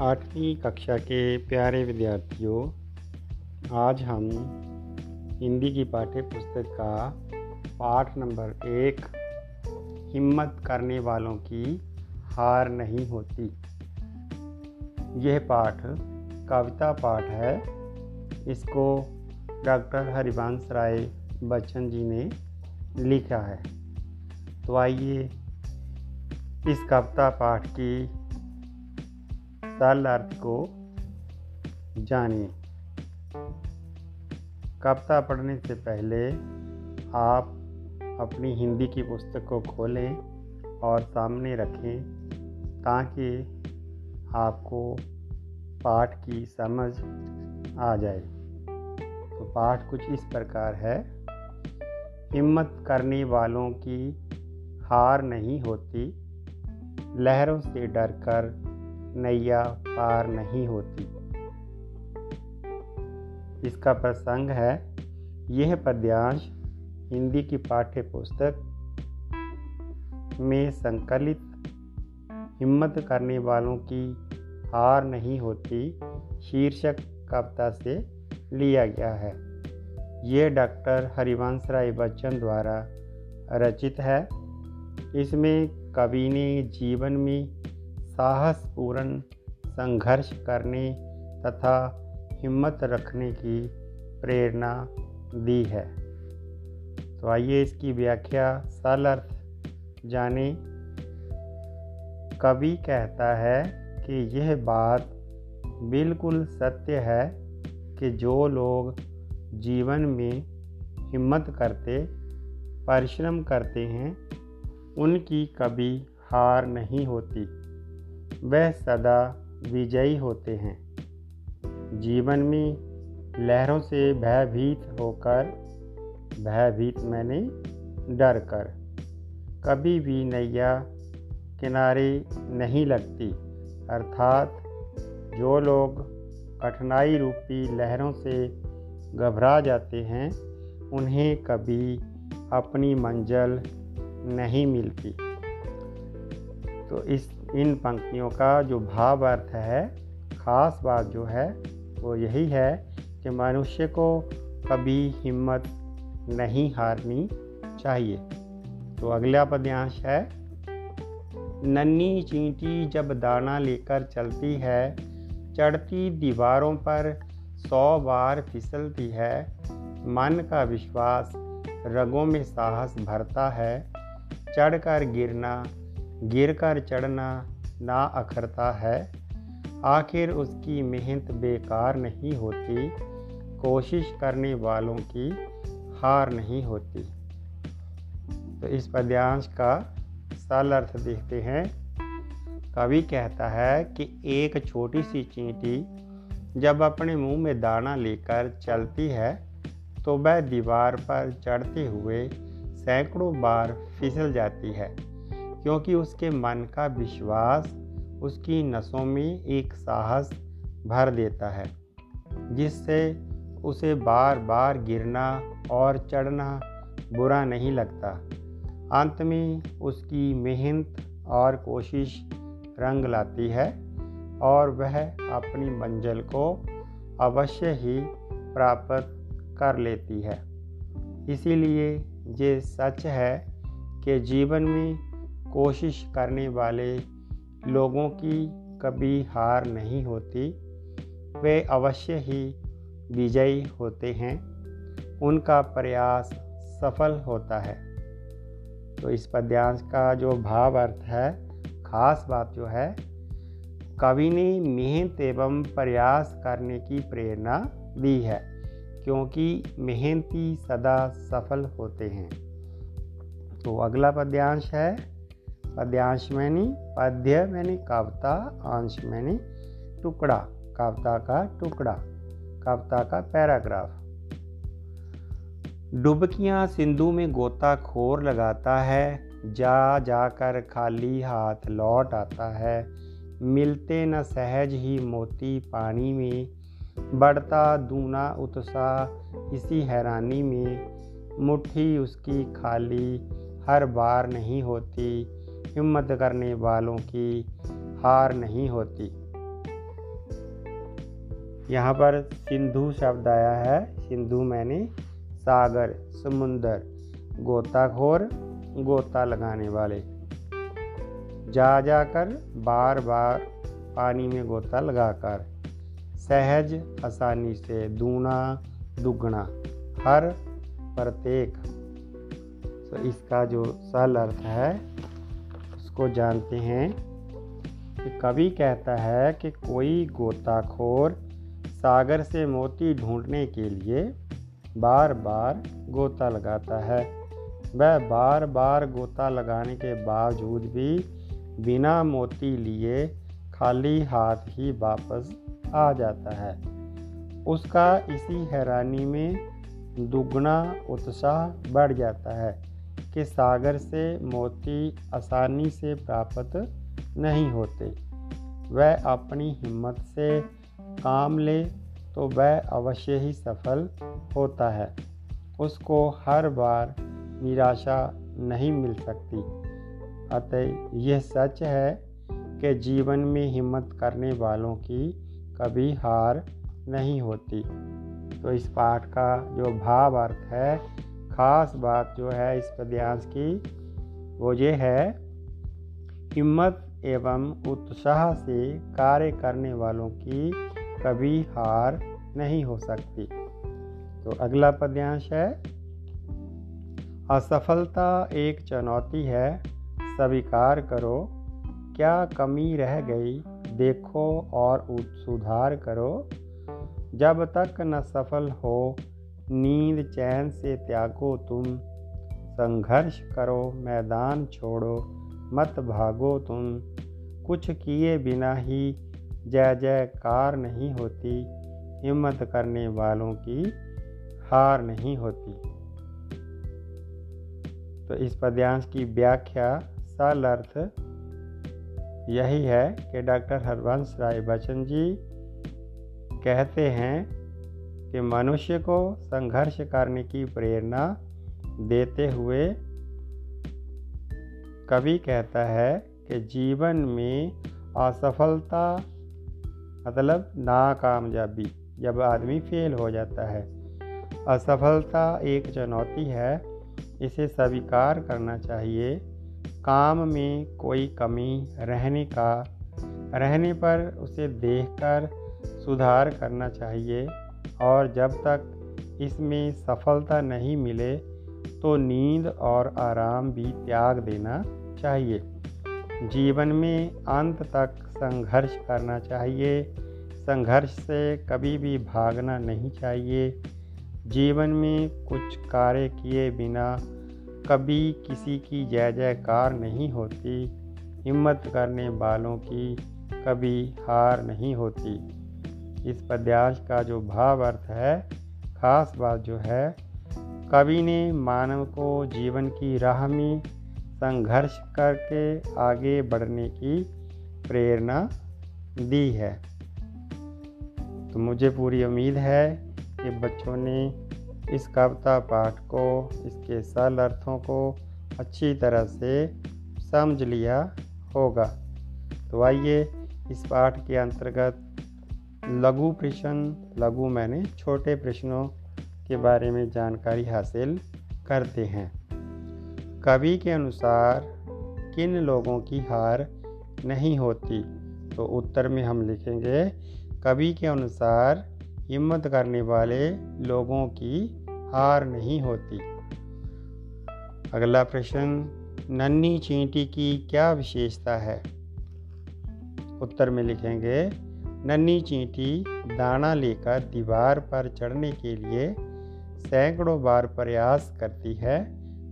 आठवीं कक्षा के प्यारे विद्यार्थियों, आज हम हिंदी की पाठ्य पुस्तक का पाठ नंबर एक, हिम्मत करने वालों की हार नहीं होती। यह पाठ कविता पाठ है। इसको डॉक्टर हरिवंश राय बच्चन जी ने लिखा है। तो आइए इस कविता पाठ की सरल अर्थ को जानिए। कविता पढ़ने से पहले आप अपनी हिंदी की पुस्तक को खोलें और सामने रखें ताकि आपको पाठ की समझ आ जाए। तो पाठ कुछ इस प्रकार है। हिम्मत करने वालों की हार नहीं होती। लहरों से डरकर नैया पार नहीं होती। इसका प्रसंग है, यह पद्यांश हिंदी की पाठ्य पुस्तक में संकलित। हिम्मत करने वालों की हार नहीं होती, शीर्षक कविता से लिया गया है। ये डॉक्टर हरिवंश राय बच्चन द्वारा रचित है। इसमें कवि ने जीवन में साहसपूर्ण संघर्ष करने तथा हिम्मत रखने की प्रेरणा दी है। तो आइए इसकी व्याख्या सल अर्थ जाने। कवि कहता है कि यह बात बिल्कुल सत्य है कि जो लोग जीवन में हिम्मत करते, परिश्रम करते हैं, उनकी कभी हार नहीं होती। वह सदा विजयी होते हैं। जीवन में लहरों से भयभीत होकर, भयभीत मैंने डर कर। कभी भी नैया किनारे नहीं लगती, अर्थात जो लोग कठिनाई रूपी लहरों से घबरा जाते हैं, उन्हें कभी अपनी मंजिल नहीं मिलती। तो इस इन पंक्तियों का जो भाव अर्थ है, ख़ास बात जो है, वो यही है कि मनुष्य को कभी हिम्मत नहीं हारनी चाहिए। तो अगला पद्यांश है, नन्ही चींटी जब दाना लेकर चलती है, चढ़ती दीवारों पर सौ बार फिसलती है, मन का विश्वास रगों में साहस भरता है, चढ़कर गिरना गिर कर चढ़ना ना अखरता है। आखिर उसकी मेहनत बेकार नहीं होती। कोशिश करने वालों की हार नहीं होती। तो इस पद्यांश का सरल अर्थ देखते हैं। कवि कहता है कि एक छोटी सी चींटी जब अपने मुँह में दाना लेकर चलती है तो वह दीवार पर चढ़ते हुए सैकड़ों बार फिसल जाती है। क्योंकि उसके मन का विश्वास उसकी नसों में एक साहस भर देता है, जिससे उसे बार बार गिरना और चढ़ना बुरा नहीं लगता। अंत में उसकी मेहनत और कोशिश रंग लाती है और वह अपनी मंजिल को अवश्य ही प्राप्त कर लेती है। इसीलिए ये सच है कि जीवन में कोशिश करने वाले लोगों की कभी हार नहीं होती। वे अवश्य ही विजयी होते हैं। उनका प्रयास सफल होता है। तो इस पद्यांश का जो भाव अर्थ है, खास बात जो है कवि ने मेहनत एवं प्रयास करने की प्रेरणा दी है, क्योंकि मेहनती सदा सफल होते हैं। तो अगला पद्यांश है पद्यांश मैनी पद्य मैंने कविता अंश मैंने टुकड़ा, कविता का टुकड़ा, कविता का पैराग्राफ। डुबकियाँ सिंधु में गोताखोर लगाता है, जा जाकर खाली हाथ लौट आता है। मिलते न सहज ही मोती पानी में, बढ़ता दूना उत्साह इसी हैरानी में। मुट्ठी उसकी खाली, हर बार नहीं होती हिम्मत करने वालों की हार नहीं होती। यहाँ पर सिंधु शब्द आया है। सिंधु मैंने सागर, समुंदर, गोताखोर, गोता लगाने वाले। जा जाकर बार बार पानी में गोता लगाकर, सहज आसानी से दूना, दुगना, हर प्रत्येक। तो इसका जो सरल अर्थ है उसको जानते हैं कि कवि कहता है कि कोई गोताखोर सागर से मोती ढूँढने के लिए बार बार गोता लगाता है। वह बार बार गोता लगाने के बावजूद भी बिना मोती लिए खाली हाथ ही वापस आ जाता है। उसका इसी हैरानी में दुगना उत्साह बढ़ जाता है। कि सागर से मोती आसानी से प्राप्त नहीं होते। वह अपनी हिम्मत से काम ले तो वह अवश्य ही सफल होता है। उसको हर बार निराशा नहीं मिल सकती। अतः यह सच है कि जीवन में हिम्मत करने वालों की कभी हार नहीं होती। तो इस पाठ का जो भाव अर्थ है खास बात जो है इस पद्यांश की, वो ये है, हिम्मत एवं उत्साह से कार्य करने वालों की कभी हार नहीं हो सकती। तो अगला पद्यांश है, असफलता एक चुनौती है, स्वीकार करो, क्या कमी रह गई, देखो और सुधार करो, जब तक न सफल हो नींद चैन से त्यागो तुम। संघर्ष करो, मैदान छोड़ो, मत भागो तुम। कुछ किए बिना ही जय जयकार नहीं होती। हिम्मत करने वालों की हार नहीं होती। तो इस पद्यांश की व्याख्या सरल अर्थ यही है कि डॉक्टर हरवंश राय बच्चन जी कहते हैं कि मनुष्य को संघर्ष करने की प्रेरणा देते हुए कवि कहता है कि जीवन में असफलता मतलब नाकामयाबी जब आदमी फेल हो जाता है। असफलता एक चुनौती है, इसे स्वीकार करना चाहिए। काम में कोई कमी रहने का, रहने पर उसे देखकर सुधार करना चाहिए। और जब तक इसमें सफलता नहीं मिले तो नींद और आराम भी त्याग देना चाहिए। जीवन में अंत तक संघर्ष करना चाहिए। संघर्ष से कभी भी भागना नहीं चाहिए। जीवन में कुछ कार्य किए बिना कभी किसी की जय जयकार नहीं होती। हिम्मत करने वालों की कभी हार नहीं होती। इस पद्यांश का जो भाव अर्थ है, खास बात जो है, कवि ने मानव को जीवन की राह में संघर्ष करके आगे बढ़ने की प्रेरणा दी है। तो मुझे पूरी उम्मीद है कि बच्चों ने इस कविता पाठ को, इसके सरल अर्थों को अच्छी तरह से समझ लिया होगा। तो आइए इस पाठ के अंतर्गत लघु प्रश्न, लघु मैंने छोटे प्रश्नों के बारे में जानकारी हासिल करते हैं। कवि के अनुसार, किन लोगों की हार नहीं होती? तो उत्तर में हम लिखेंगे, कवि के अनुसार, हिम्मत करने वाले लोगों की हार नहीं होती। अगला प्रश्न, नन्ही चींटी की क्या विशेषता है? उत्तर में लिखेंगे नन्ही चींटी, दाना लेकर दीवार पर चढ़ने के लिए सैकड़ों बार प्रयास करती है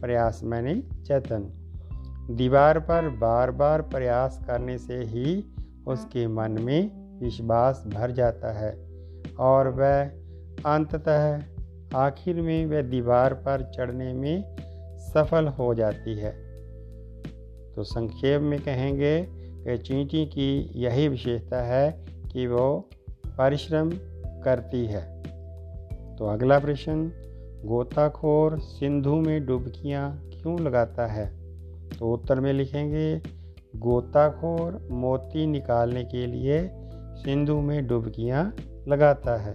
प्रयास मैंने चेतन। दीवार पर बार बार प्रयास करने से ही उसके मन में विश्वास भर जाता है और वह अंततः आखिर में वह दीवार पर चढ़ने में सफल हो जाती है। तो संक्षेप में कहेंगे कि चींटी की यही विशेषता है कि वो परिश्रम करती है। तो अगला प्रश्न, गोताखोर सिंधु में डुबकियाँ क्यों लगाता है? तो उत्तर में लिखेंगे, गोताखोर मोती निकालने के लिए सिंधु में डुबकियाँ लगाता है।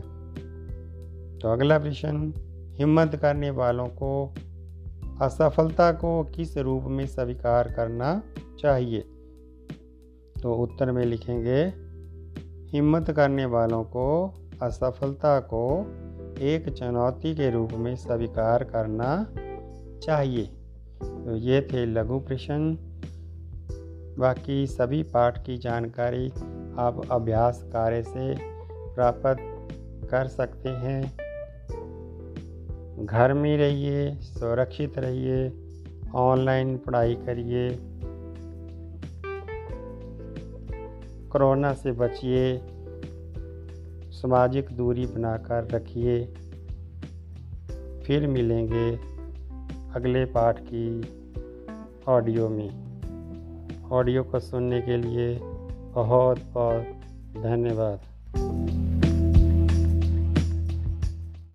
तो अगला प्रश्न, हिम्मत करने वालों को असफलता को किस रूप में स्वीकार करना चाहिए? तो उत्तर में लिखेंगे हिम्मत करने वालों को, असफलता को एक चुनौती के रूप में स्वीकार करना चाहिए। तो ये थे लघु प्रश्न। बाकी सभी पाठ की जानकारी आप अभ्यास कार्य से प्राप्त कर सकते हैं। घर में रहिए, सुरक्षित रहिए, ऑनलाइन पढ़ाई करिए। कोरोना से बचिए, सामाजिक दूरी बनाकर रखिए। फिर मिलेंगे अगले पाठ की ऑडियो में। ऑडियो को सुनने के लिए बहुत बहुत धन्यवाद।